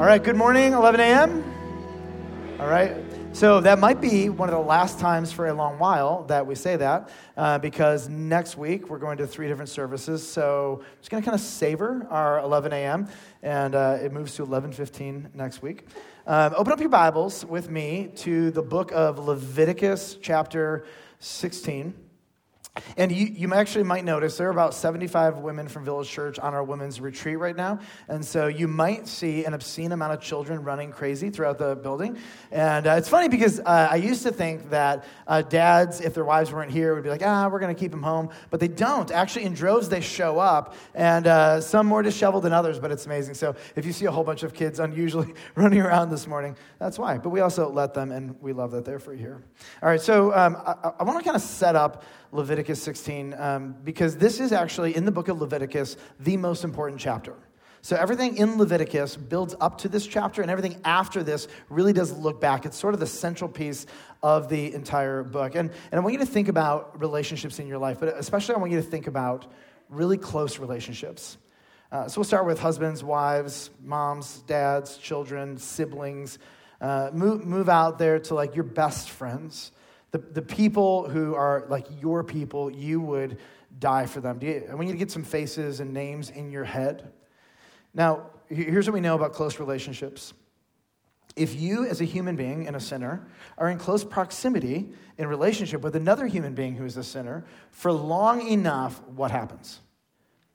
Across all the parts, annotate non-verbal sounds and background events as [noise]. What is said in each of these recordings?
All right, good morning, 11 a.m. All right. So that might be one of the last times for a long while that we say that, uh, because next week we're going to three different services. So just going to kind of savor our 11 a.m. and uh, it moves to 11:15 next week. Um, open up your Bibles with me to the book of Leviticus, chapter 16. And you, you actually might notice there are about 75 women from Village Church on our women's retreat right now. And so you might see an obscene amount of children running crazy throughout the building. And uh, it's funny because uh, I used to think that uh, dads, if their wives weren't here, would be like, ah, we're going to keep them home. But they don't. Actually, in droves, they show up. And uh, some more disheveled than others, but it's amazing. So if you see a whole bunch of kids unusually [laughs] running around this morning, that's why. But we also let them, and we love that they're free here. All right, so um, I, I want to kind of set up Leviticus 16 um, because this is actually in the book of Leviticus the most important chapter. So everything in Leviticus builds up to this chapter, and everything after this really does look back. It's sort of the central piece of the entire book. And, and I want you to think about relationships in your life, but especially I want you to think about really close relationships. Uh, so we'll start with husbands, wives, moms, dads, children, siblings. Uh, move, move out there to like your best friends the, the people who are like your people, you would die for them. You, I want you to get some faces and names in your head. Now, here's what we know about close relationships. If you, as a human being and a sinner, are in close proximity in relationship with another human being who is a sinner for long enough, what happens?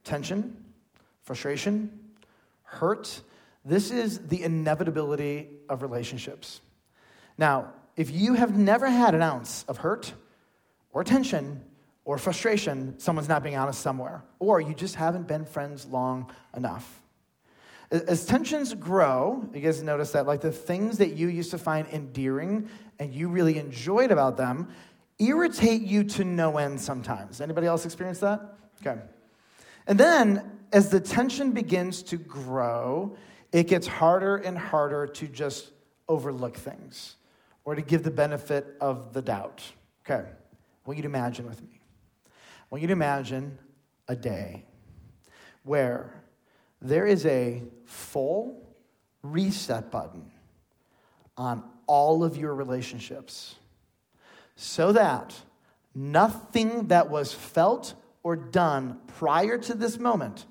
Tension, frustration, hurt. This is the inevitability of relationships. Now, if you have never had an ounce of hurt or tension or frustration, someone's not being honest somewhere, or you just haven't been friends long enough. As tensions grow, you guys notice that like the things that you used to find endearing and you really enjoyed about them irritate you to no end sometimes. Anybody else experience that? Okay. And then as the tension begins to grow, it gets harder and harder to just overlook things or to give the benefit of the doubt. Okay, I want you to imagine with me. I want you to imagine a day where there is a full reset button on all of your relationships so that nothing that was felt or done prior to this moment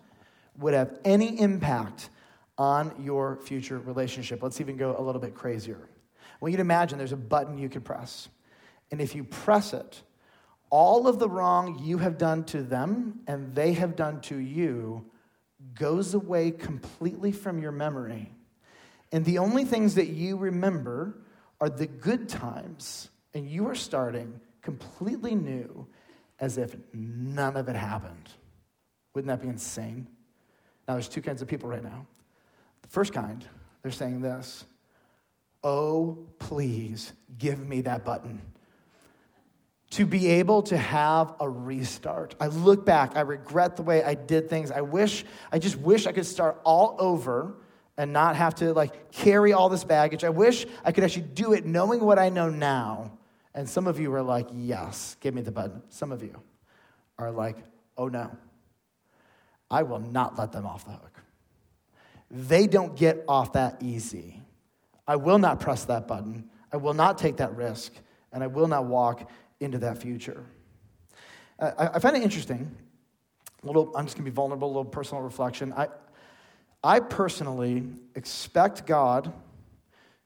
would have any impact on your future relationship. Let's even go a little bit crazier. I want you to imagine there's a button you can press. And if you press it, all of the wrong you have done to them and they have done to you goes away completely from your memory. And the only things that you remember are the good times, and you are starting completely new as if none of it happened. Wouldn't that be insane? Now, there's two kinds of people right now. The first kind, they're saying this oh, please give me that button. To be able to have a restart. I look back, I regret the way I did things. I wish, I just wish I could start all over and not have to like carry all this baggage. I wish I could actually do it knowing what I know now. And some of you are like, yes, give me the button. Some of you are like, oh no, I will not let them off the hook. They don't get off that easy. I will not press that button. I will not take that risk, and I will not walk into that future. I, I, find it interesting. A little, I'm just going to be vulnerable, a little personal reflection. I, I personally expect God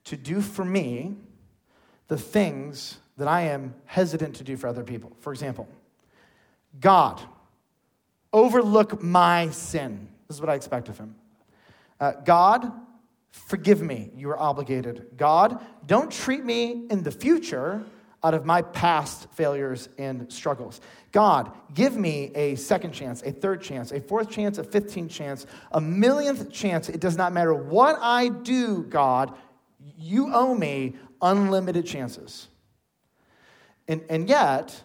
to do for me the things that I am hesitant to do for other people. For example, God, overlook my sin. This is what I expect of Him. Uh, God, Forgive me, you are obligated. God, don't treat me in the future out of my past failures and struggles. God, give me a second chance, a third chance, a fourth chance, a fifteenth chance, a millionth chance. It does not matter what I do, God, you owe me unlimited chances. And, and yet,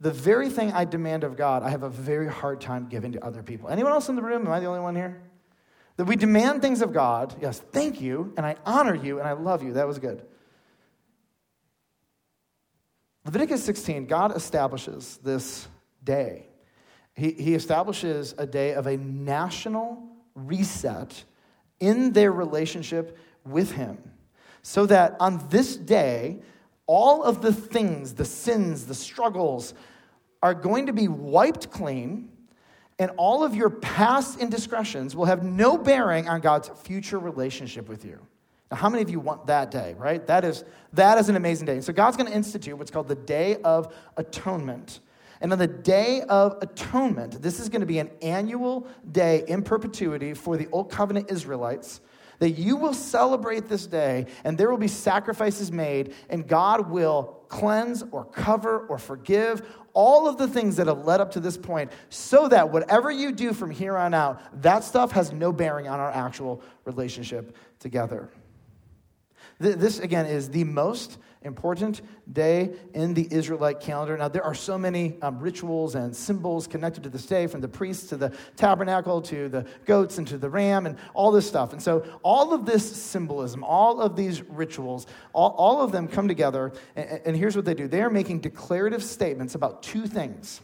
the very thing I demand of God, I have a very hard time giving to other people. Anyone else in the room? Am I the only one here? That we demand things of God. Yes, thank you, and I honor you, and I love you. That was good. Leviticus 16, God establishes this day. He, he establishes a day of a national reset in their relationship with Him, so that on this day, all of the things, the sins, the struggles, are going to be wiped clean, and all of your past indiscretions will have no bearing on God's future relationship with you. Now, how many of you want that day, right? That is, that is an amazing day. And so God's going to institute what's called the Day of Atonement. And on the Day of Atonement, this is going to be an annual day in perpetuity for the Old Covenant Israelites that you will celebrate this day and there will be sacrifices made and God will cleanse or cover or forgive all of the things that have led up to this point so that whatever you do from here on out, that stuff has no bearing on our actual relationship together. This, again, is the most important day in the Israelite calendar. Now, there are so many um, rituals and symbols connected to this day, from the priests to the tabernacle to the goats and to the ram and all this stuff. And so, all of this symbolism, all of these rituals, all, all of them come together. And, and here's what they do they are making declarative statements about two things.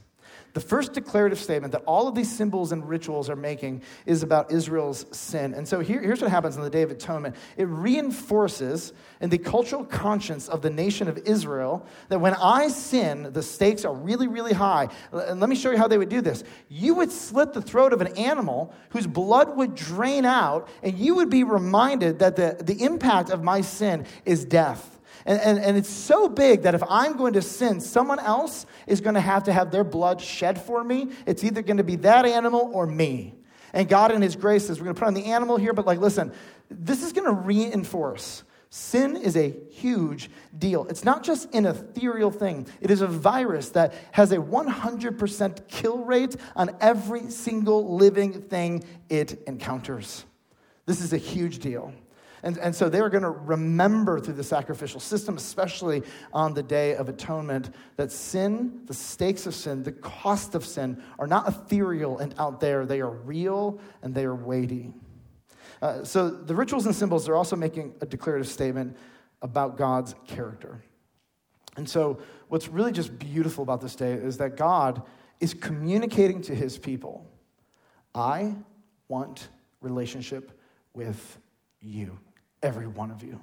The first declarative statement that all of these symbols and rituals are making is about Israel's sin. And so here, here's what happens on the Day of Atonement it reinforces in the cultural conscience of the nation of Israel that when I sin, the stakes are really, really high. And let me show you how they would do this. You would slit the throat of an animal whose blood would drain out, and you would be reminded that the, the impact of my sin is death. And, and, and it's so big that if I'm going to sin, someone else is going to have to have their blood shed for me. It's either going to be that animal or me. And God, in His grace, says, We're going to put on the animal here, but like, listen, this is going to reinforce. Sin is a huge deal. It's not just an ethereal thing, it is a virus that has a 100% kill rate on every single living thing it encounters. This is a huge deal. And, and so they were going to remember through the sacrificial system, especially on the Day of Atonement, that sin, the stakes of sin, the cost of sin, are not ethereal and out there. They are real and they are weighty. Uh, so the rituals and symbols are also making a declarative statement about God's character. And so what's really just beautiful about this day is that God is communicating to his people I want relationship with you every one of you.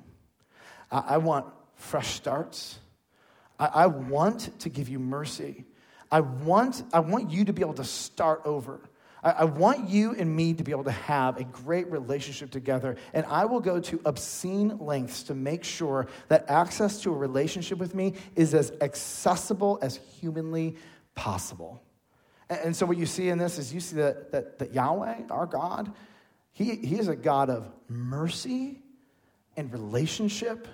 I, I want fresh starts. I, I want to give you mercy. I want, I want you to be able to start over. I, want you and me to be able to have a great relationship together. And I will go to obscene lengths to make sure that access to a relationship with me is as accessible as humanly possible. And, and so, what you see in this is you see that, that, that Yahweh, our God, he, he is a God of mercy and relationship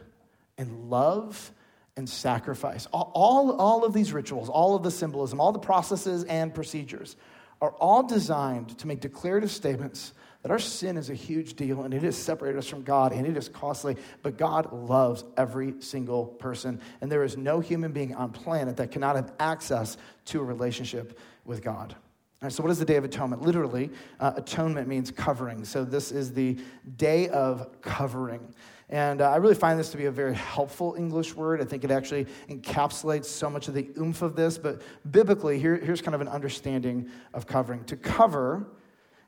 and love and sacrifice. All, all, all, of these rituals, all of the symbolism, all the processes and procedures are all designed to make declarative statements that our sin is a huge deal and it has separated us from God and it is costly, but God loves every single person. And there is no human being on planet that cannot have access to a relationship with God. Right, so, what is the Day of Atonement? Literally, uh, atonement means covering. So, this is the day of covering. And uh, I really find this to be a very helpful English word. I think it actually encapsulates so much of the oomph of this. But biblically, here, here's kind of an understanding of covering. To cover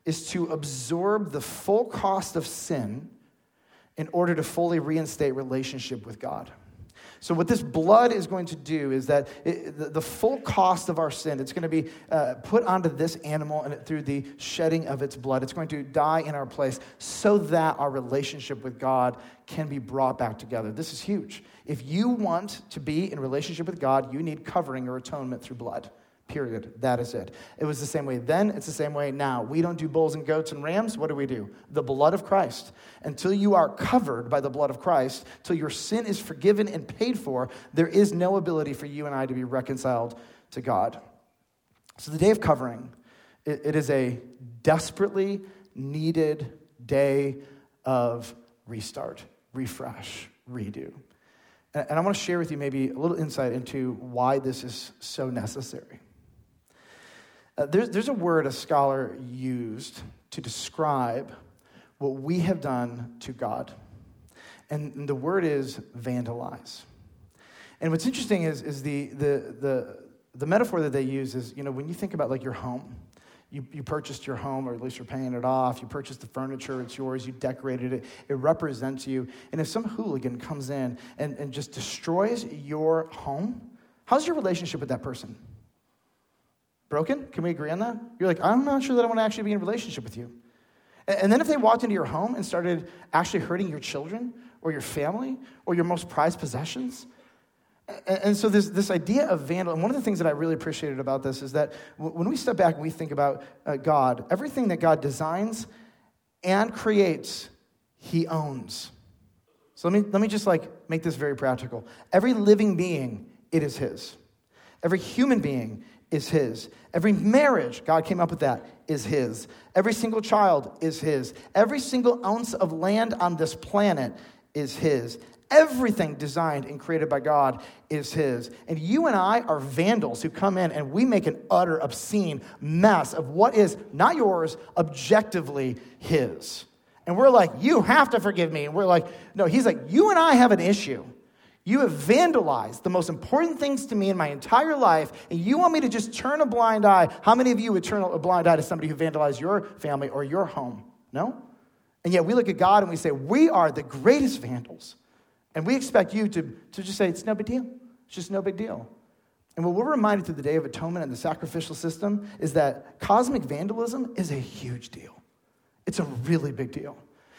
is to absorb the full cost of sin in order to fully reinstate relationship with God. So, what this blood is going to do is that it, the, the, full cost of our sin, it's going to be uh, put onto this animal and through the shedding of its blood. It's going to die in our place so that our relationship with God can be brought back together. This is huge. If you want to be in relationship with God, you need covering or atonement through blood. Period. That is it. It was the same way then, it's the same way now. We don't do bulls and goats and rams. What do we do? The blood of Christ. Until you are covered by the blood of Christ, till your sin is forgiven and paid for, there is no ability for you and I to be reconciled to God. So the day of covering, it, it is a desperately needed day of restart, refresh, redo. And, and I want to share with you maybe a little insight into why this is so necessary. Uh, there's, there's a word a scholar used to describe what we have done to God. And the word is vandalize. And what's interesting is, is the, the, the, the metaphor that they use is, you know, when you think about like your home, You, you purchased your home, or at least you're paying it off. You purchased the furniture, it's yours. You decorated it, it represents you. And if some hooligan comes in and, and just destroys your home, how's your relationship with that person? Broken? Can we agree on that? You're like, I'm not sure that I want to actually be in a relationship with you. And then if they walked into your home and started actually hurting your children or your family or your most prized possessions, and so this, this idea of vandal, and one of the things that I really appreciated about this is that when we step back and we think about uh, God, everything that God designs and creates, he owns. So let me, let me just like make this very practical. Every living being, it is his. Every human being is his. Every marriage, God came up with that, is his. Every single child is his. Every single ounce of land on this planet is his. Everything designed and created by God is His. And you and I are vandals who come in and we make an utter, obscene mess of what is not yours, objectively His. And we're like, you have to forgive me. And we're like, no, He's like, you and I have an issue. You have vandalized the most important things to me in my entire life, and you want me to just turn a blind eye. How many of you would turn a blind eye to somebody who vandalized your family or your home? No? And yet we look at God and we say, we are the greatest vandals. And we expect you to, to just say, it's no big deal. It's just no big deal. And what we're reminded through the Day of Atonement and the sacrificial system is that cosmic vandalism is a huge deal. It's a really big deal.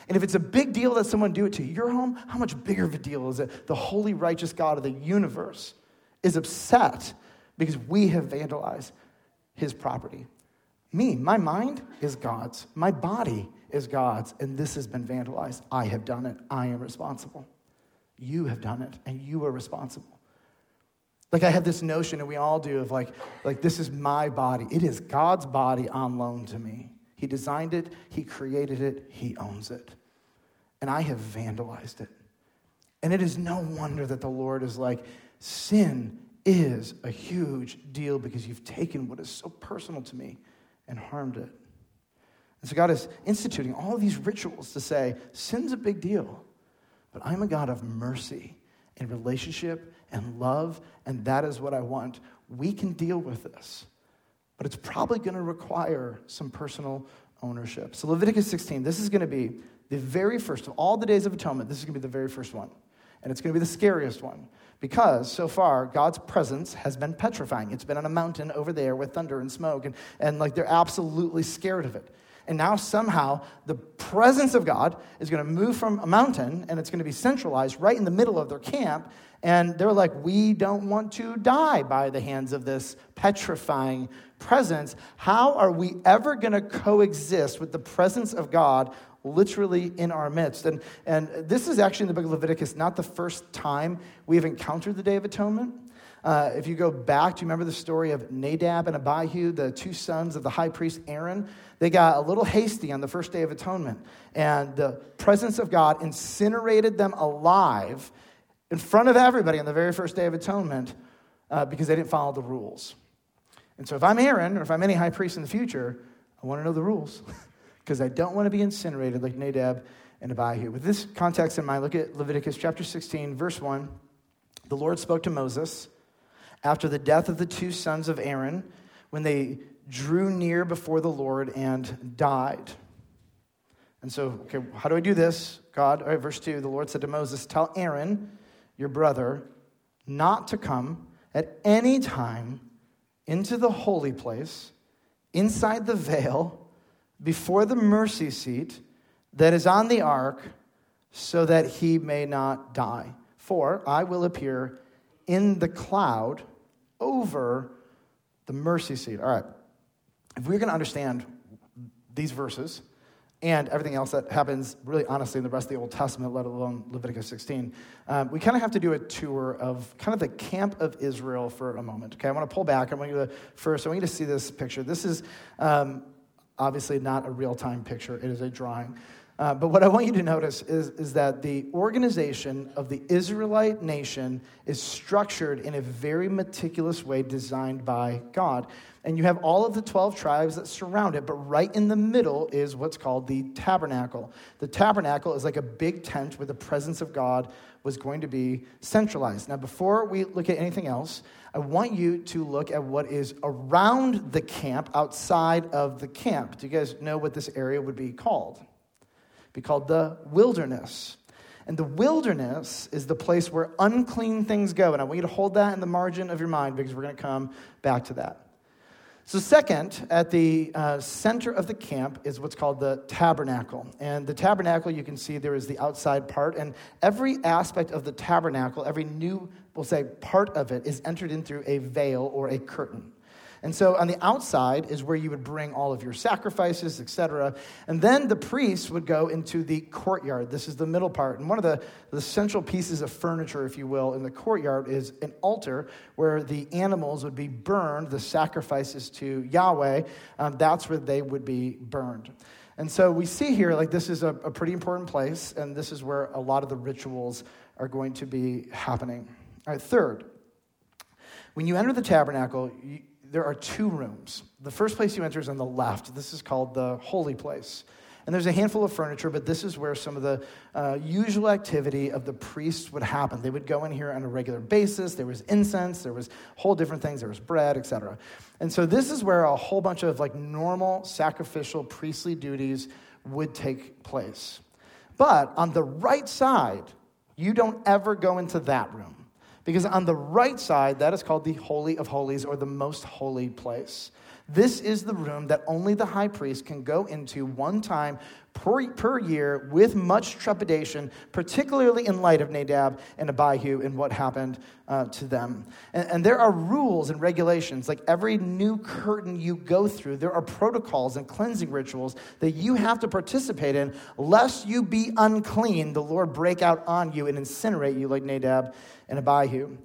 And if it's a big deal that someone do it to your home, how much bigger of a deal is it? The holy, righteous God of the universe is upset because we have vandalized his property. Me, my mind is God's. My body is God's. And this has been vandalized. I have done it. I am responsible. You have done it, and you are responsible. Like I have this notion, and we all do, of like, like this is my body. It is God's body on loan to me. He designed it, He created it, He owns it. And I have vandalized it. And it is no wonder that the Lord is like, sin is a huge deal because you've taken what is so personal to me and harmed it. And so God is instituting all these rituals to say, sin's a big deal. But I'm a God of mercy and relationship and love, and that is what I want. We can deal with this, but it's probably going to require some personal ownership. So, Leviticus 16, this is going to be the very first of all the days of atonement. This is going to be the very first one. And it's going to be the scariest one because so far God's presence has been petrifying. It's been on a mountain over there with thunder and smoke, and, and like they're absolutely scared of it. And now somehow the presence of God is going to move from a mountain and it's going to be centralized right in the middle of their camp. And they're like, we don't want to die by the hands of this petrifying presence. How are we ever going to coexist with the presence of God literally in our midst? And, and this is actually in the book of Leviticus not the first time we have encountered the Day of Atonement. Uh, if you go back, do you remember the story of Nadab and Abihu, the two sons of the high priest Aaron? They got a little hasty on the first day of atonement, and the presence of God incinerated them alive in front of everybody on the very first day of atonement uh, because they didn't follow the rules. And so, if I'm Aaron or if I'm any high priest in the future, I want to know the rules [laughs] because I don't want to be incinerated like Nadab and Abihu. With this context in mind, look at Leviticus chapter 16, verse 1. The Lord spoke to Moses after the death of the two sons of Aaron when they drew near before the Lord and died. And so, okay, how do I do this? God, all right, verse 2 the Lord said to Moses, Tell Aaron, your brother, not to come at any time into the holy place, inside the veil, before the mercy seat that is on the ark, so that he may not die. For I will appear in the cloud over the mercy seat. All right. If we're going to understand these verses and everything else that happens, really honestly, in the rest of the Old Testament, let alone Leviticus 16, um, we kind of have to do a tour of kind of the camp of Israel for a moment. Okay, I want to pull back. I want you to first, I want you to see this picture. This is um, obviously not a real time picture, it is a drawing. Uh, but what I want you to notice is, is that the organization of the Israelite nation is structured in a very meticulous way designed by God. And you have all of the 12 tribes that surround it, but right in the middle is what's called the tabernacle. The tabernacle is like a big tent where the presence of God was going to be centralized. Now, before we look at anything else, I want you to look at what is around the camp, outside of the camp. Do you guys know what this area would be called? Be called the wilderness. And the wilderness is the place where unclean things go. And I want you to hold that in the margin of your mind because we're going to come back to that. So, second, at the uh, center of the camp is what's called the tabernacle. And the tabernacle, you can see there is the outside part, and every aspect of the tabernacle, every new, we'll say, part of it is entered in through a veil or a curtain. And so on the outside is where you would bring all of your sacrifices, etc. And then the priests would go into the courtyard. This is the middle part. And one of the, the central pieces of furniture, if you will, in the courtyard is an altar where the animals would be burned, the sacrifices to Yahweh. Um, that's where they would be burned. And so we see here, like, this is a, a pretty important place, and this is where a lot of the rituals are going to be happening. All right, third, when you enter the tabernacle, you, there are two rooms. The first place you enter is on the left. This is called the holy place. And there's a handful of furniture, but this is where some of the uh, usual activity of the priests would happen. They would go in here on a regular basis. There was incense, there was whole different things, there was bread, etc. And so this is where a whole bunch of like normal sacrificial priestly duties would take place. But on the right side, you don't ever go into that room. Because on the right side, that is called the Holy of Holies or the most holy place. This is the room that only the high priest can go into one time per, per year with much trepidation, particularly in light of Nadab and Abihu and what happened uh, to them. And, and there are rules and regulations. Like every new curtain you go through, there are protocols and cleansing rituals that you have to participate in, lest you be unclean, the Lord break out on you and incinerate you like Nadab and Abihu.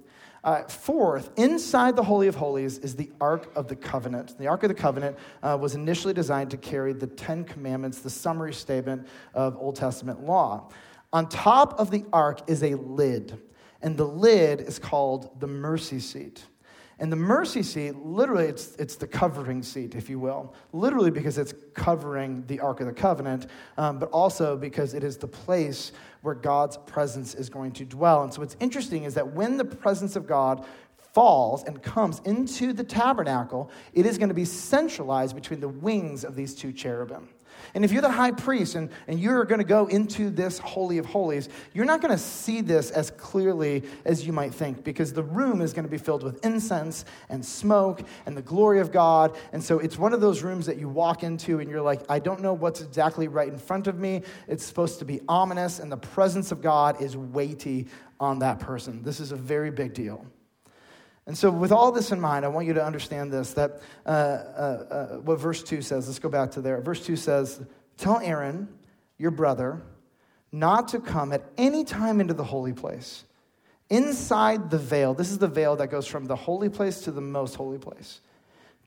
Uh, fourth, inside the Holy of Holies is the Ark of the Covenant. The Ark of the Covenant uh, was initially designed to carry the Ten Commandments, the summary statement of Old Testament law. On top of the Ark is a lid, and the lid is called the mercy seat. And the mercy seat, literally, it's, it's the covering seat, if you will. Literally, because it's covering the Ark of the Covenant, um, but also because it is the place where God's presence is going to dwell. And so, what's interesting is that when the presence of God falls and comes into the tabernacle, it is going to be centralized between the wings of these two cherubim. And if you're the high priest and, and you're going to go into this Holy of Holies, you're not going to see this as clearly as you might think because the room is going to be filled with incense and smoke and the glory of God. And so it's one of those rooms that you walk into and you're like, I don't know what's exactly right in front of me. It's supposed to be ominous, and the presence of God is weighty on that person. This is a very big deal. And so, with all this in mind, I want you to understand this that uh, uh, uh, what verse 2 says. Let's go back to there. Verse 2 says, Tell Aaron, your brother, not to come at any time into the holy place. Inside the veil, this is the veil that goes from the holy place to the most holy place,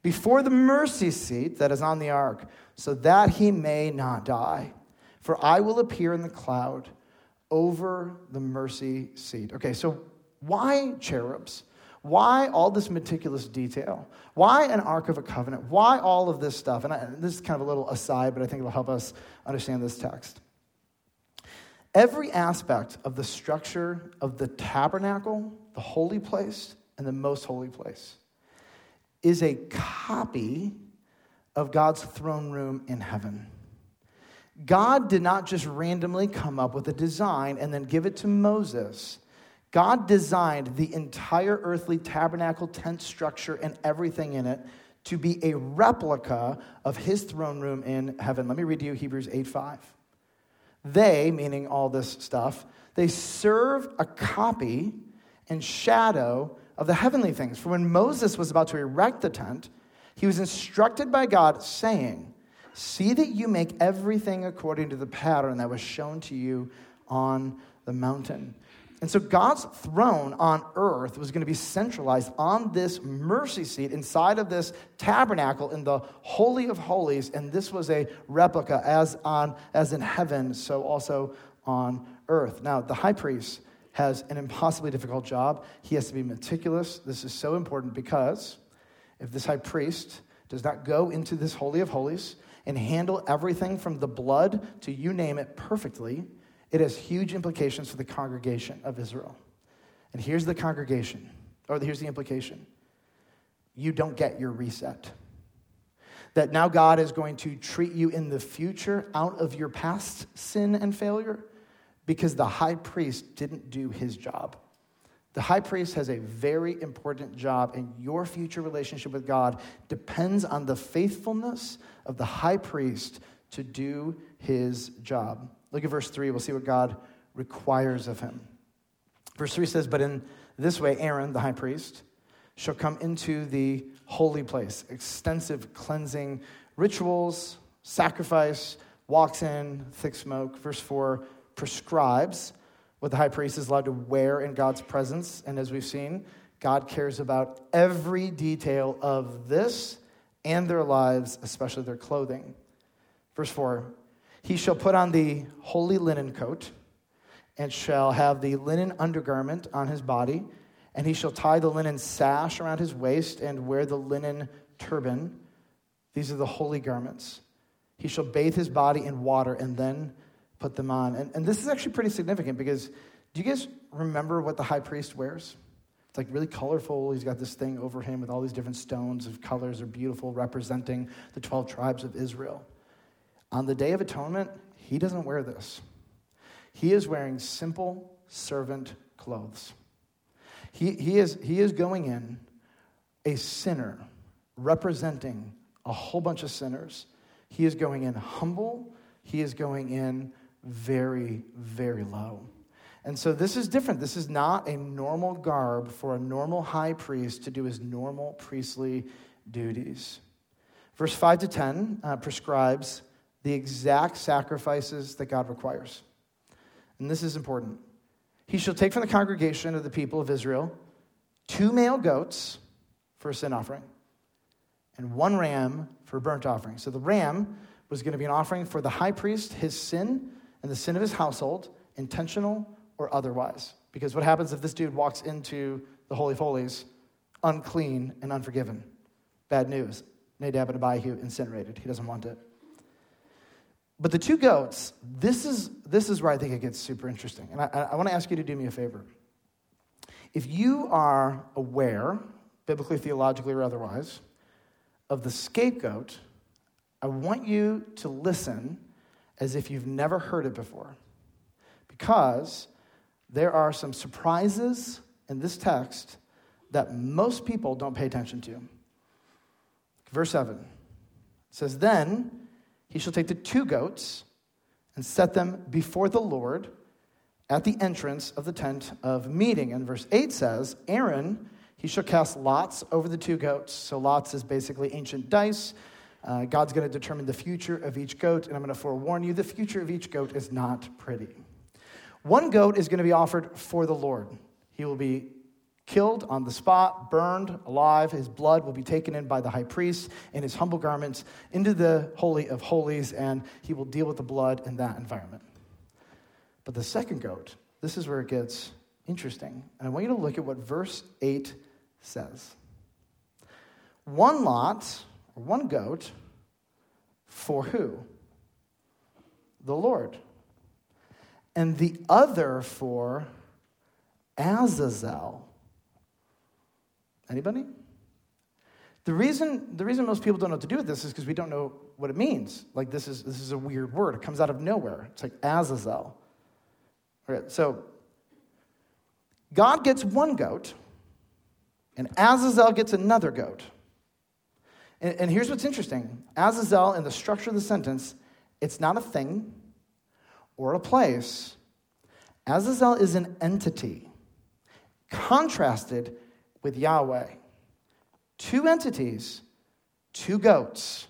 before the mercy seat that is on the ark, so that he may not die. For I will appear in the cloud over the mercy seat. Okay, so why cherubs? Why all this meticulous detail? Why an Ark of a Covenant? Why all of this stuff? And I, this is kind of a little aside, but I think it'll help us understand this text. Every aspect of the structure of the tabernacle, the holy place, and the most holy place is a copy of God's throne room in heaven. God did not just randomly come up with a design and then give it to Moses God designed the entire earthly tabernacle, tent structure, and everything in it to be a replica of his throne room in heaven. Let me read to you Hebrews 8 5. They, meaning all this stuff, they serve a copy and shadow of the heavenly things. For when Moses was about to erect the tent, he was instructed by God, saying, See that you make everything according to the pattern that was shown to you on the mountain. And so God's throne on earth was going to be centralized on this mercy seat inside of this tabernacle in the holy of holies and this was a replica as on as in heaven so also on earth. Now the high priest has an impossibly difficult job. He has to be meticulous. This is so important because if this high priest does not go into this holy of holies and handle everything from the blood to you name it perfectly, it has huge implications for the congregation of Israel. And here's the congregation, or here's the implication you don't get your reset. That now God is going to treat you in the future out of your past sin and failure because the high priest didn't do his job. The high priest has a very important job, and your future relationship with God depends on the faithfulness of the high priest to do his job. Look at verse 3. We'll see what God requires of him. Verse 3 says, But in this way, Aaron, the high priest, shall come into the holy place. Extensive cleansing rituals, sacrifice, walks in, thick smoke. Verse 4 prescribes what the high priest is allowed to wear in God's presence. And as we've seen, God cares about every detail of this and their lives, especially their clothing. Verse 4 He shall put on the holy linen coat and shall have the linen undergarment on his body, and he shall tie the linen sash around his waist and wear the linen turban. These are the holy garments. He shall bathe his body in water and then put them on. And, and this is actually pretty significant because do you guys remember what the high priest wears? It's like really colorful. He's got this thing over him with all these different stones of colors are beautiful, representing the 12 tribes of Israel. On the Day of Atonement, he doesn't wear this. He is wearing simple servant clothes. He, he, is, he is going in a sinner representing a whole bunch of sinners. He is going in humble. He is going in very, very low. And so this is different. This is not a normal garb for a normal high priest to do his normal priestly duties. Verse 5 to 10 uh, prescribes the exact sacrifices that God requires. And this is important. He shall take from the congregation of the people of Israel two male goats for a sin offering and one ram for a burnt offering. So the ram was going to be an offering for the high priest, his sin, and the sin of his household, intentional or otherwise. Because what happens if this dude walks into the Holy of Holies unclean and unforgiven? Bad news. Nadab and Abihu incinerated. He doesn't want it. But the two goats, this is, this is where I think it gets super interesting. And I, I want to ask you to do me a favor. If you are aware, biblically, theologically, or otherwise, of the scapegoat, I want you to listen as if you've never heard it before. Because there are some surprises in this text that most people don't pay attention to. Verse 7 says, Then he shall take the two goats and set them before the Lord at the entrance of the tent of meeting. And verse 8 says, Aaron, he shall cast lots over the two goats. So, lots is basically ancient dice. Uh, God's going to determine the future of each goat, and I'm going to forewarn you the future of each goat is not pretty. One goat is going to be offered for the Lord. He will be killed on the spot, burned alive. His blood will be taken in by the high priest in his humble garments into the Holy of Holies, and he will deal with the blood in that environment. But the second goat, this is where it gets interesting. And I want you to look at what verse 8 says. One lot or one goat for who? The Lord. And the other for Azazel. Anybody? The reason, the reason most people don't know what to do with this is because we don't know what it means. Like, this is, this is a weird word. It comes out of nowhere. It's like Azazel. Right, so, God gets one goat, and Azazel gets another goat. And, and here's what's interesting Azazel, in the structure of the sentence, it's not a thing or a place. Azazel is an entity contrasted with Yahweh. Two entities, two goats.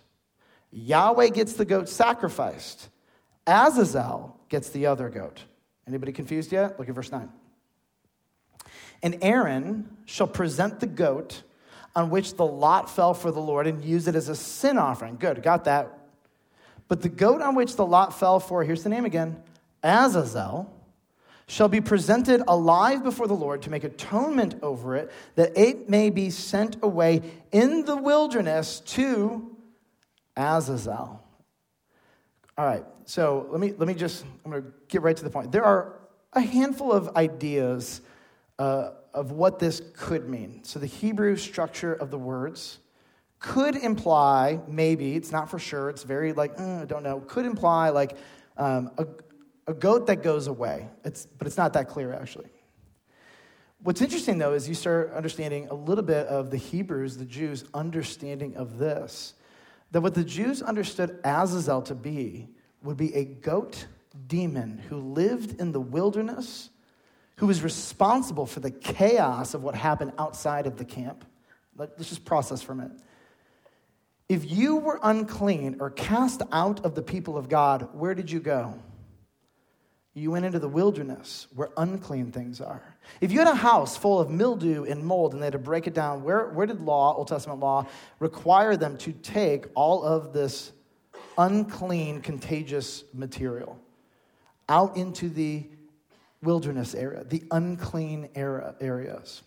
Yahweh gets the goat sacrificed. Azazel gets the other goat. Anybody confused yet? Look at verse 9. And Aaron shall present the goat on which the lot fell for the Lord and use it as a sin offering. Good, got that. But the goat on which the lot fell for, here's the name again Azazel, shall be presented alive before the Lord to make atonement over it, that it may be sent away in the wilderness to Azazel. All right, so let me, let me just, I'm going to get right to the point. There are a handful of ideas uh, of what this could mean. So the Hebrew structure of the words could imply, maybe, it's not for sure, it's very like, uh, I don't know, could imply like um, a, a goat that goes away. It's, but it's not that clear actually. What's interesting though is you start understanding a little bit of the Hebrews, the Jews' understanding of this. That what the Jews understood Azazel to be would be a goat demon who lived in the wilderness, who was responsible for the chaos of what happened outside of the camp. Let's just process for a minute. If you were unclean or cast out of the people of God, where did you go? You went into the wilderness where unclean things are. If you had a house full of mildew and mold and they had to break it down, where, where did law, Old Testament law, require them to take all of this unclean, contagious material out into the wilderness area, the unclean era, areas?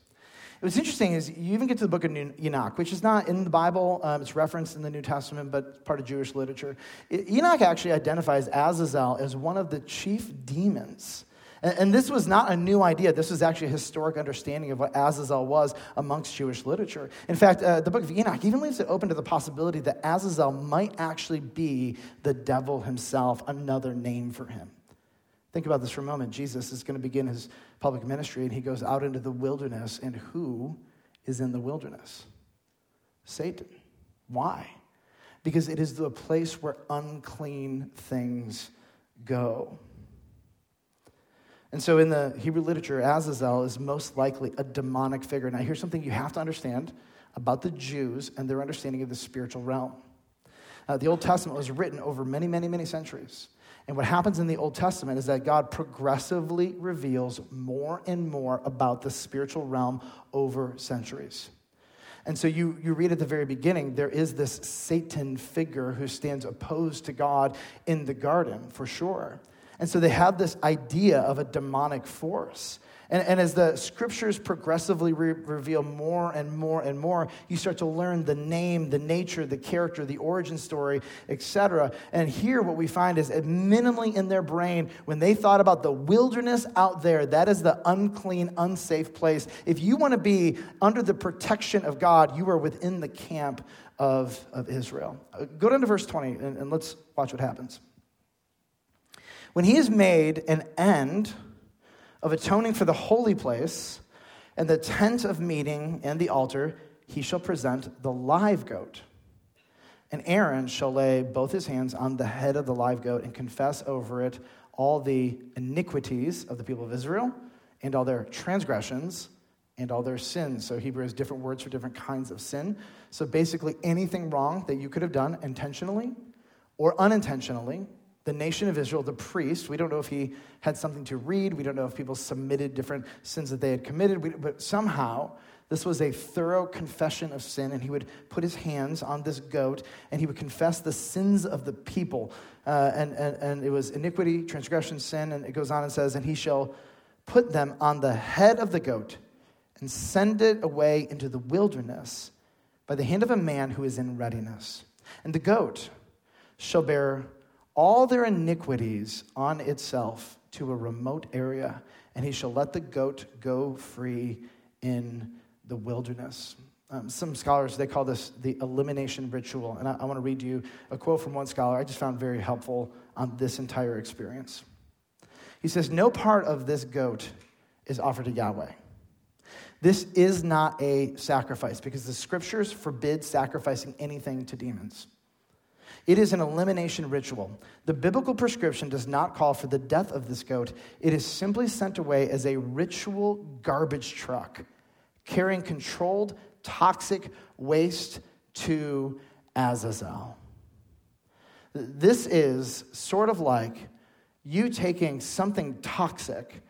What's interesting is you even get to the book of Enoch, which is not in the Bible. Um, it's referenced in the New Testament, but part of Jewish literature. Enoch actually identifies Azazel as one of the chief demons. And, and this was not a new idea. This was actually a historic understanding of what Azazel was amongst Jewish literature. In fact, uh, the book of Enoch even leaves it open to the possibility that Azazel might actually be the devil himself, another name for him. Think about this for a moment. Jesus is going to begin his public ministry and he goes out into the wilderness. And who is in the wilderness? Satan. Why? Because it is the place where unclean things go. And so in the Hebrew literature, Azazel is most likely a demonic figure. Now, here's something you have to understand about the Jews and their understanding of the spiritual realm. Uh, the Old Testament was written over many, many, many centuries. And what happens in the Old Testament is that God progressively reveals more and more about the spiritual realm over centuries. And so you, you read at the very beginning, there is this Satan figure who stands opposed to God in the garden, for sure. And so they have this idea of a demonic force. And, and as the scriptures progressively re- reveal more and more and more, you start to learn the name, the nature, the character, the origin story, etc. And here, what we find is minimally in their brain, when they thought about the wilderness out there, that is the unclean, unsafe place. If you want to be under the protection of God, you are within the camp of, of Israel. Uh, go down to verse 20 and, and let's watch what happens. When he has made an end, of atoning for the holy place and the tent of meeting and the altar, he shall present the live goat. And Aaron shall lay both his hands on the head of the live goat and confess over it all the iniquities of the people of Israel and all their transgressions and all their sins. So Hebrew has different words for different kinds of sin. So basically, anything wrong that you could have done intentionally or unintentionally the nation of Israel, the priest, we don't know if he had something to read. We don't know if people submitted different sins that they had committed. But somehow, this was a thorough confession of sin, and he would put his hands on this goat and he would confess the sins of the people. Uh, and, and, and it was iniquity, transgression, sin, and it goes on and says, And he shall put them on the head of the goat and send it away into the wilderness by the hand of a man who is in readiness. And the goat shall bear all their iniquities on itself to a remote area, and he shall let the goat go free in the wilderness. Um, some scholars, they call this the elimination ritual. And I, I want to read you a quote from one scholar I just found very helpful on this entire experience. He says, No part of this goat is offered to Yahweh. This is not a sacrifice because the scriptures forbid sacrificing anything to demons. It is an elimination ritual. The biblical prescription does not call for the death of this goat, it is simply sent away as a ritual garbage truck carrying controlled toxic waste to Azazel. This is sort of like you taking something toxic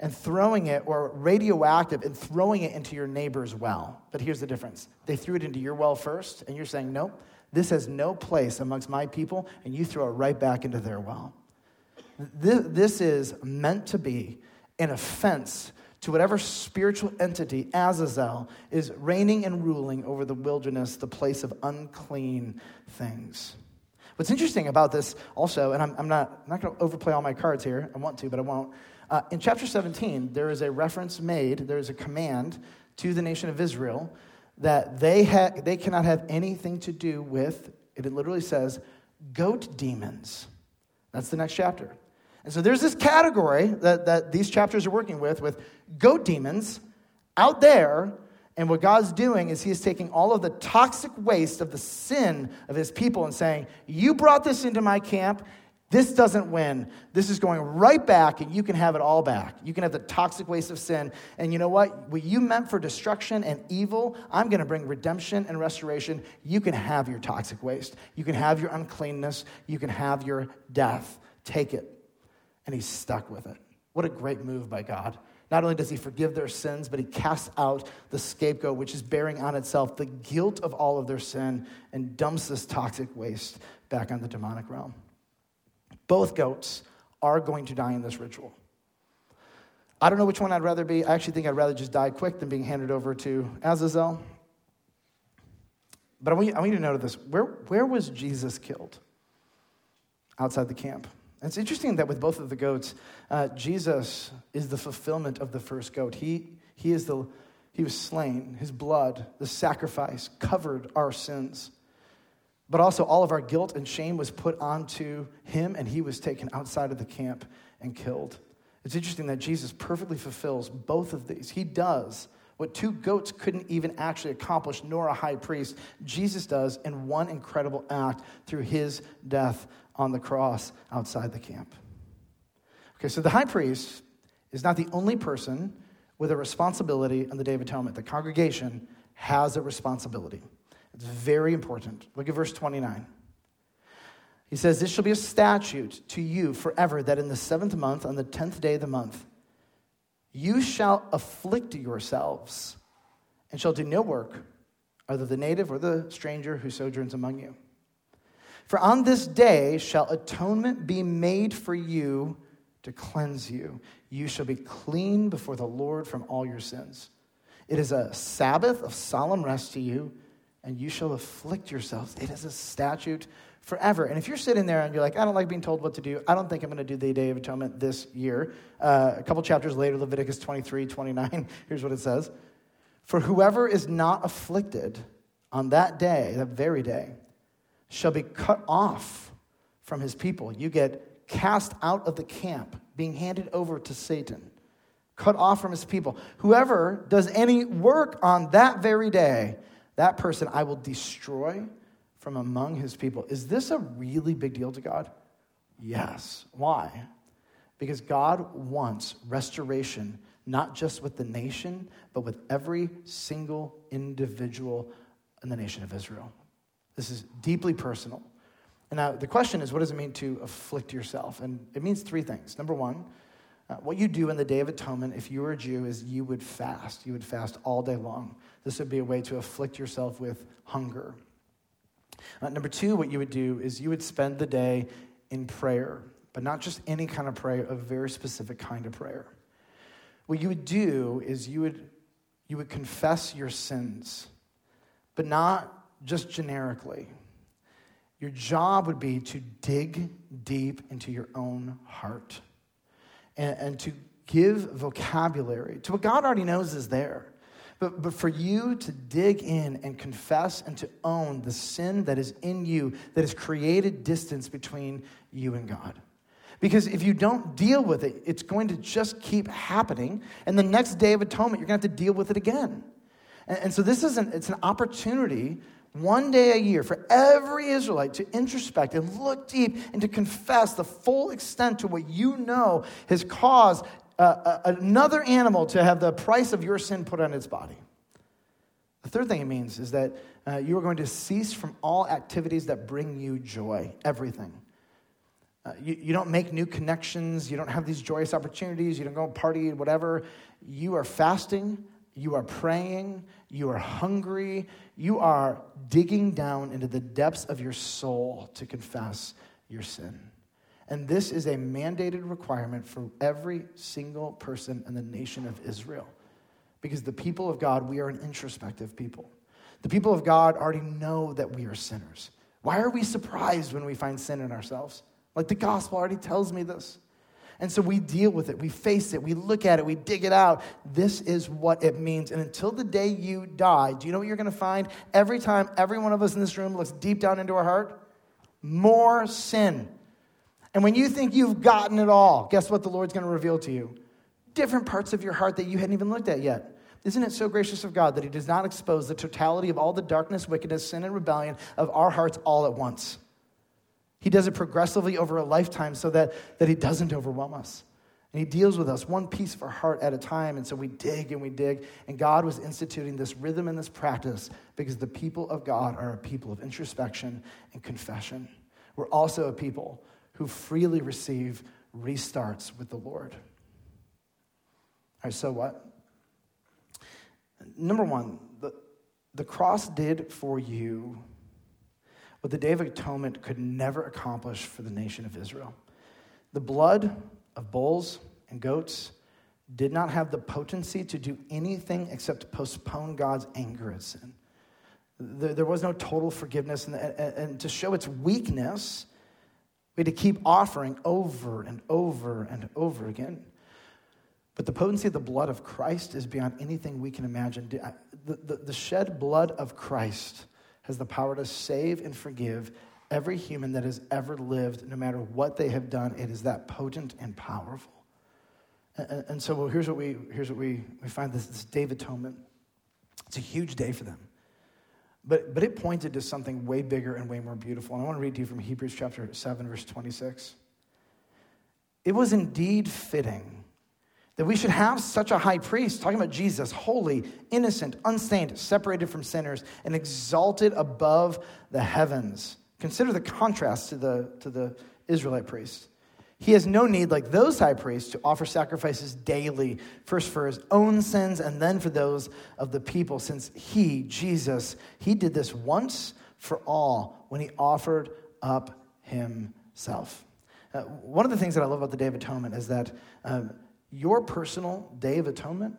and throwing it, or radioactive, and throwing it into your neighbor's well. But here's the difference they threw it into your well first, and you're saying, nope, this has no place amongst my people, and you throw it right back into their well. This, is meant to be an offense to whatever spiritual entity, Azazel, is reigning and ruling over the wilderness, the place of unclean things. What's interesting about this also, and I'm, I'm not, I'm not going to overplay all my cards here, I want to, but I won't. Uh, in chapter 17, there is a reference made, there is a command to the nation of Israel that they, ha- they cannot have anything to do with, it literally says, goat demons. That's the next chapter. And so there's this category that, that these chapters are working with, with goat demons out there and what God's doing is He is taking all of the toxic waste of the sin of His people and saying, You brought this into my camp. This doesn't win. This is going right back, and you can have it all back. You can have the toxic waste of sin. And you know what? What you meant for destruction and evil, I'm going to bring redemption and restoration. You can have your toxic waste. You can have your uncleanness. You can have your death. Take it. And he's stuck with it. What a great move by God. Not only does he forgive their sins, but he casts out the scapegoat, which is bearing on itself the guilt of all of their sin and dumps this toxic waste back on the demonic realm. Both goats are going to die in this ritual. I don't know which one I'd rather be. I actually think I'd rather just die quick than being handed over to Azazel. But I want you, I want you to note this where, where was Jesus killed? Outside the camp. It's interesting that with both of the goats, uh, Jesus is the fulfillment of the first goat. He, he, is the, he was slain, his blood, the sacrifice, covered our sins. But also, all of our guilt and shame was put onto him, and he was taken outside of the camp and killed. It's interesting that Jesus perfectly fulfills both of these. He does what two goats couldn't even actually accomplish, nor a high priest. Jesus does in one incredible act through his death on the cross outside the camp. Okay, so the high priest is not the only person with a responsibility on the Day of Atonement. The congregation has a responsibility. It's very important. Look at verse 29. He says, This shall be a statute to you forever, that in the seventh month, on the tenth day of the month, you shall afflict yourselves and shall do no work, either the native or the stranger who sojourns among you. For on this day shall atonement be made for you to cleanse you. You shall be clean before the Lord from all your sins. It is a Sabbath of solemn rest to you, and you shall afflict yourselves. It is a statute forever. And if you're sitting there and you're like, I don't like being told what to do, I don't think I'm going to do the Day of Atonement this year. Uh, a couple chapters later, Leviticus 23 29, [laughs] here's what it says For whoever is not afflicted on that day, that very day, shall be cut off from his people. You get cast out of the camp, being handed over to Satan, cut off from his people. Whoever does any work on that very day, that person I will destroy from among his people. Is this a really big deal to God? Yes. Why? Because God wants restoration, not just with the nation, but with every single individual in the nation of Israel. This is deeply personal. And now the question is, what does it mean to afflict yourself? And it means three things. Number one, uh, what you do in the Day of Atonement, if you were a Jew, is you would fast. You would fast all day long. This would be a way to afflict yourself with hunger. Uh, number two, what you would do is you would spend the day in prayer, but not just any kind of prayer, a very specific kind of prayer. What you would do is you would, you would confess your sins, but not just generically. Your job would be to dig deep into your own heart and, and to give vocabulary to what God already knows is there. But, but for you to dig in and confess and to own the sin that is in you that has created distance between you and God. Because if you don't deal with it, it's going to just keep happening. And the next day of atonement, you're going to have to deal with it again. And, and so this is an, it's an opportunity one day a year for every Israelite to introspect and look deep and to confess the full extent to what you know has caused uh, another animal to have the price of your sin put on its body. The third thing it means is that uh, you are going to cease from all activities that bring you joy, everything. Uh, you, you don't make new connections, you don't have these joyous opportunities, you don't go party, whatever. You are fasting, you are praying, you are hungry, you are digging down into the depths of your soul to confess your sin. And this is a mandated requirement for every single person in the nation of Israel. Because the people of God, we are an introspective people. The people of God already know that we are sinners. Why are we surprised when we find sin in ourselves? Like the gospel already tells me this. And so we deal with it, we face it, we look at it, we dig it out. This is what it means. And until the day you die, do you know what you're going to find? Every time every one of us in this room looks deep down into our heart, more sin. And when you think you've gotten it all, guess what the Lord's going to reveal to you? Different parts of your heart that you hadn't even looked at yet. Isn't it so gracious of God that He does not expose the totality of all the darkness, wickedness, sin, and rebellion of our hearts all at once? He does it progressively over a lifetime so that, that He doesn't overwhelm us. And He deals with us one piece of our heart at a time. And so we dig and we dig. And God was instituting this rhythm and this practice because the people of God are a people of introspection and confession. We're also a people who freely receive restarts with the Lord. All right, so what? Number one, the, the cross did for you what the Day of Atonement could never accomplish for the nation of Israel. The blood of bulls and goats did not have the potency to do anything except postpone God's anger at sin. There was no total forgiveness, and to show its weakness, we had to keep offering over and over and over again. But the potency of the blood of Christ is beyond anything we can imagine. Uh, the, the, the shed blood of Christ has the power to save and forgive every human that has ever lived, no matter what they have done. It is that potent and powerful. And, and so well, here's what we here's what we, we find this, this day of atonement. It's a huge day for them. But, but it pointed to something way bigger and way more beautiful. And I want to read to you from Hebrews chapter 7, verse 26. It was indeed fitting that we should have such a high priest, talking about Jesus, holy, innocent, unstained, separated from sinners, and exalted above the heavens. Consider the contrast to the, to the Israelite priest. He has no need, like those high priests, to offer sacrifices daily, first for his own sins and then for those of the people, since he, Jesus, he did this once for all when he offered up himself. Uh, one of the things that I love about the Day of Atonement is that um, your personal day of atonement,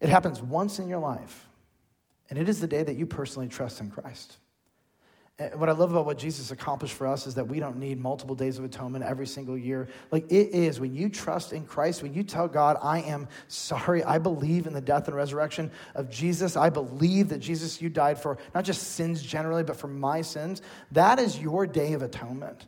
it happens once in your life. And it is the day that you personally trust in Christ. And what I love about what Jesus accomplished for us is that we don't need multiple days of atonement every single year. Like it is when you trust in Christ, when you tell God, I am sorry, I believe in the death and resurrection of Jesus, I believe that Jesus, you died for not just sins generally, but for my sins, that is your day of atonement.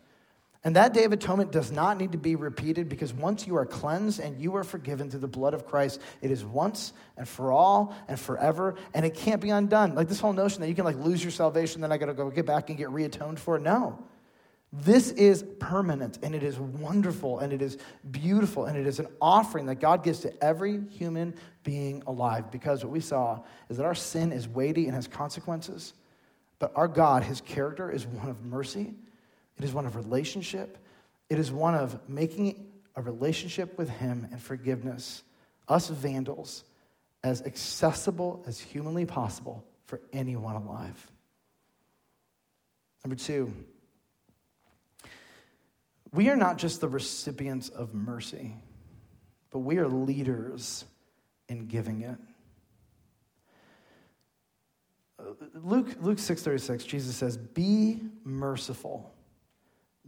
And that Day of Atonement does not need to be repeated because once you are cleansed and you are forgiven through the blood of Christ, it is once and for all and forever, and it can't be undone. Like this whole notion that you can like lose your salvation, then I gotta go get back and get reatoned for. No. This is permanent and it is wonderful and it is beautiful and it is an offering that God gives to every human being alive because what we saw is that our sin is weighty and has consequences, but our God, his character, is one of mercy it is one of relationship. It is one of making a relationship with Him and forgiveness, us vandals, as accessible as humanly possible for anyone alive. Number two, we are not just the recipients of mercy, but we are leaders in giving it. Uh, Luke, Luke 6.36, Jesus says, Be merciful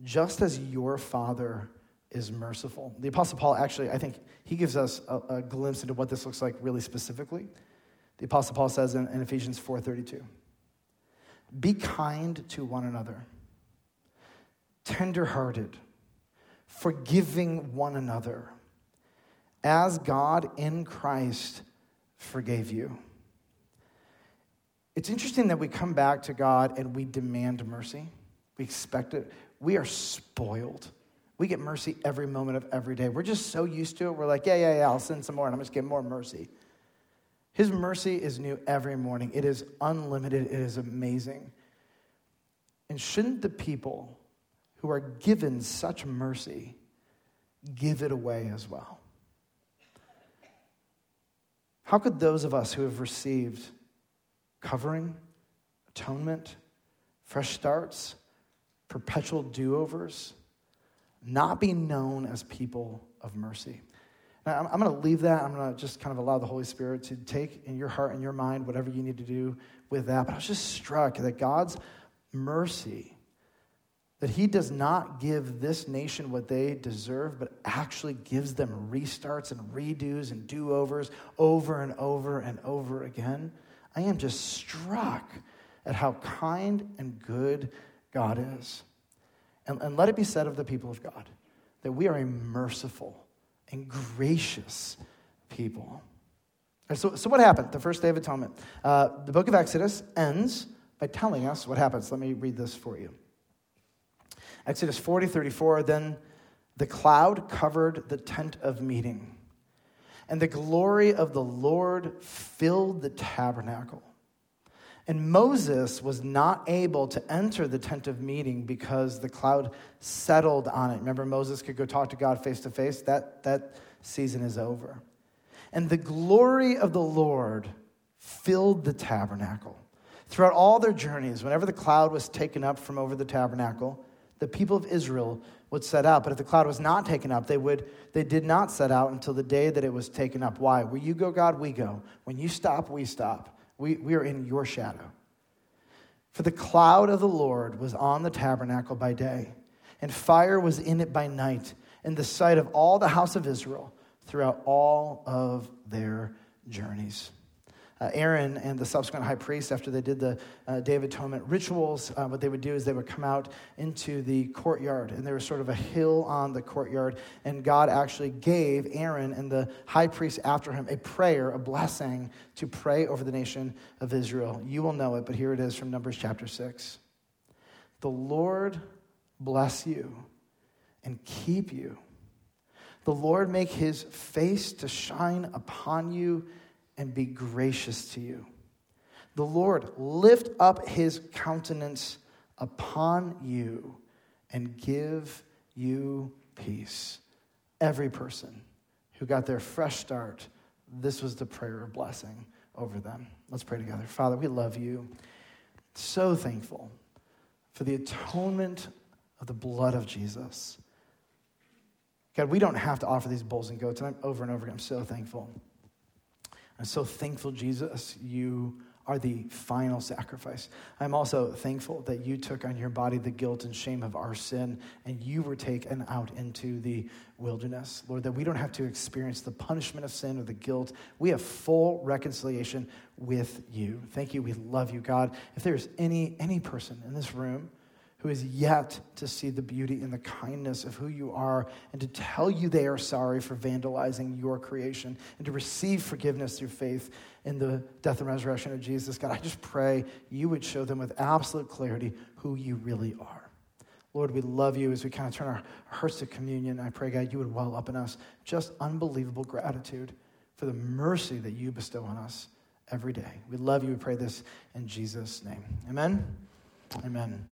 just as your Father is merciful. The Apostle Paul actually, I think, he gives us a, a glimpse into what this looks like really specifically. The Apostle Paul says in, in Ephesians 4:32, "Be kind to one another, tenderhearted, forgiving one another, as God in Christ forgave you." It's interesting that we come back to God and we demand mercy. We expect it we are spoiled. We get mercy every moment of every day. We're just so used to it. We're like, yeah, yeah, yeah, I'll send some more and I'm just getting more mercy. His mercy is new every morning. It is unlimited. It is amazing. And shouldn't the people who are given such mercy give it away as well? How could those of us who have received covering, atonement, fresh starts, perpetual do overs, not be known as people of mercy. Now, I'm, I'm going to leave that. I'm going to just kind of allow the Holy Spirit to take in your heart and your mind whatever you need to do with that. But I was just struck that God's mercy. That he does not give this nation what they deserve, but actually gives them restarts and redos and do overs over and over and over again. I am just struck at how kind and good God is. And, and let it be said of the people of God that we are a merciful and gracious people. So, so what happened the first day of atonement? Uh, the book of Exodus ends by telling us what happens. Let me read this for you. Exodus 40, 34. Then the cloud covered the tent of meeting, and the glory of the Lord filled the tabernacle. And Moses was not able to enter the tent of meeting because the cloud settled on it. Remember, Moses could go talk to God face to face? That, that season is over. And the glory of the Lord filled the tabernacle. Throughout all their journeys, whenever the cloud was taken up from over the tabernacle, the people of Israel would set out. But if the cloud was not taken up, they, would, they did not set out until the day that it was taken up. Why? Where you go, God, we go. When you stop, we stop. We, we are in your shadow. For the cloud of the Lord was on the tabernacle by day, and fire was in it by night, in the sight of all the house of Israel throughout all of their journeys. Uh, Aaron and the subsequent high priest, after they did the uh, Day of Atonement rituals, uh, what they would do is they would come out into the courtyard, and there was sort of a hill on the courtyard, and God actually gave Aaron and the high priest after him a prayer, a blessing to pray over the nation of Israel. You will know it, but here it is from Numbers chapter 6. The Lord bless you and keep you. The Lord make his face to shine upon you and be gracious to you. The Lord lift up his countenance upon you and give you peace. Every person who got their fresh start, this was the prayer of blessing over them. Let's pray together. Father, we love you. So thankful for the atonement of the blood of Jesus. God, we don't have to offer these bulls and goats, and I'm over and over again. I'm so thankful. I'm so thankful, Jesus, you are the final sacrifice. I'm also thankful that you took on your body the guilt and shame of our sin and you were taken out into the wilderness. Lord, that we don't have to experience the punishment of sin or the guilt. We have full reconciliation with you. Thank you. We love you, God. If there's any any person in this room who is yet to see the beauty and the kindness of who you are and to tell you they are sorry for vandalizing your creation and to receive forgiveness through faith in the death and resurrection of Jesus. God, I just pray you would show them with absolute clarity who you really are. Lord, we love you as we kind of turn our hearts to communion. I pray, God, you would well up in us just unbelievable gratitude for the mercy that you bestow on us every day. We love you. We pray this in Jesus' name. Amen. Amen.